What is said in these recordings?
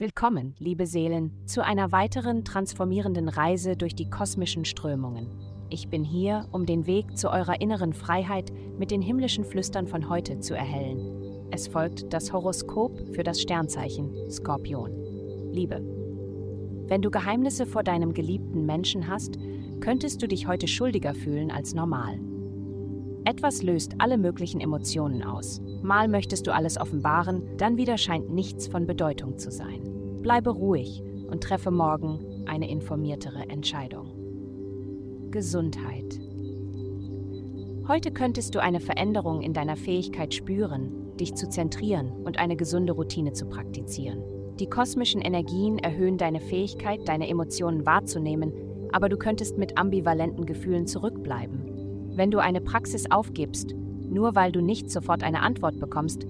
Willkommen, liebe Seelen, zu einer weiteren transformierenden Reise durch die kosmischen Strömungen. Ich bin hier, um den Weg zu eurer inneren Freiheit mit den himmlischen Flüstern von heute zu erhellen. Es folgt das Horoskop für das Sternzeichen Skorpion. Liebe. Wenn du Geheimnisse vor deinem geliebten Menschen hast, könntest du dich heute schuldiger fühlen als normal. Etwas löst alle möglichen Emotionen aus. Mal möchtest du alles offenbaren, dann wieder scheint nichts von Bedeutung zu sein. Bleibe ruhig und treffe morgen eine informiertere Entscheidung. Gesundheit. Heute könntest du eine Veränderung in deiner Fähigkeit spüren, dich zu zentrieren und eine gesunde Routine zu praktizieren. Die kosmischen Energien erhöhen deine Fähigkeit, deine Emotionen wahrzunehmen, aber du könntest mit ambivalenten Gefühlen zurückbleiben. Wenn du eine Praxis aufgibst, nur weil du nicht sofort eine Antwort bekommst,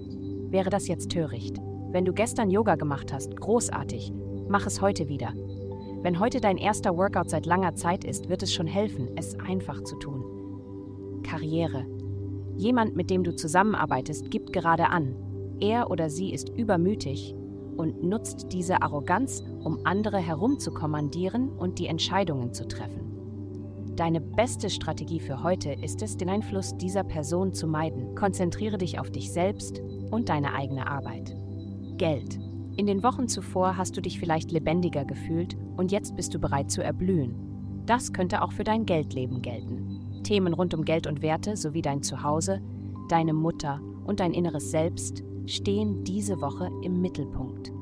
wäre das jetzt töricht. Wenn du gestern Yoga gemacht hast, großartig, mach es heute wieder. Wenn heute dein erster Workout seit langer Zeit ist, wird es schon helfen, es einfach zu tun. Karriere. Jemand, mit dem du zusammenarbeitest, gibt gerade an. Er oder sie ist übermütig und nutzt diese Arroganz, um andere herumzukommandieren und die Entscheidungen zu treffen. Deine beste Strategie für heute ist es, den Einfluss dieser Person zu meiden. Konzentriere dich auf dich selbst und deine eigene Arbeit. Geld. In den Wochen zuvor hast du dich vielleicht lebendiger gefühlt und jetzt bist du bereit zu erblühen. Das könnte auch für dein Geldleben gelten. Themen rund um Geld und Werte sowie dein Zuhause, deine Mutter und dein inneres Selbst stehen diese Woche im Mittelpunkt.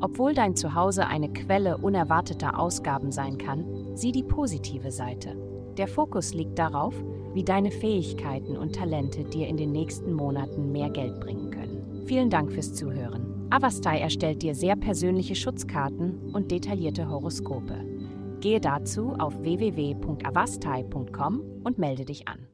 Obwohl dein Zuhause eine Quelle unerwarteter Ausgaben sein kann, sieh die positive Seite. Der Fokus liegt darauf, wie deine Fähigkeiten und Talente dir in den nächsten Monaten mehr Geld bringen können. Vielen Dank fürs Zuhören. Avastai erstellt dir sehr persönliche Schutzkarten und detaillierte Horoskope. Gehe dazu auf www.avastai.com und melde dich an.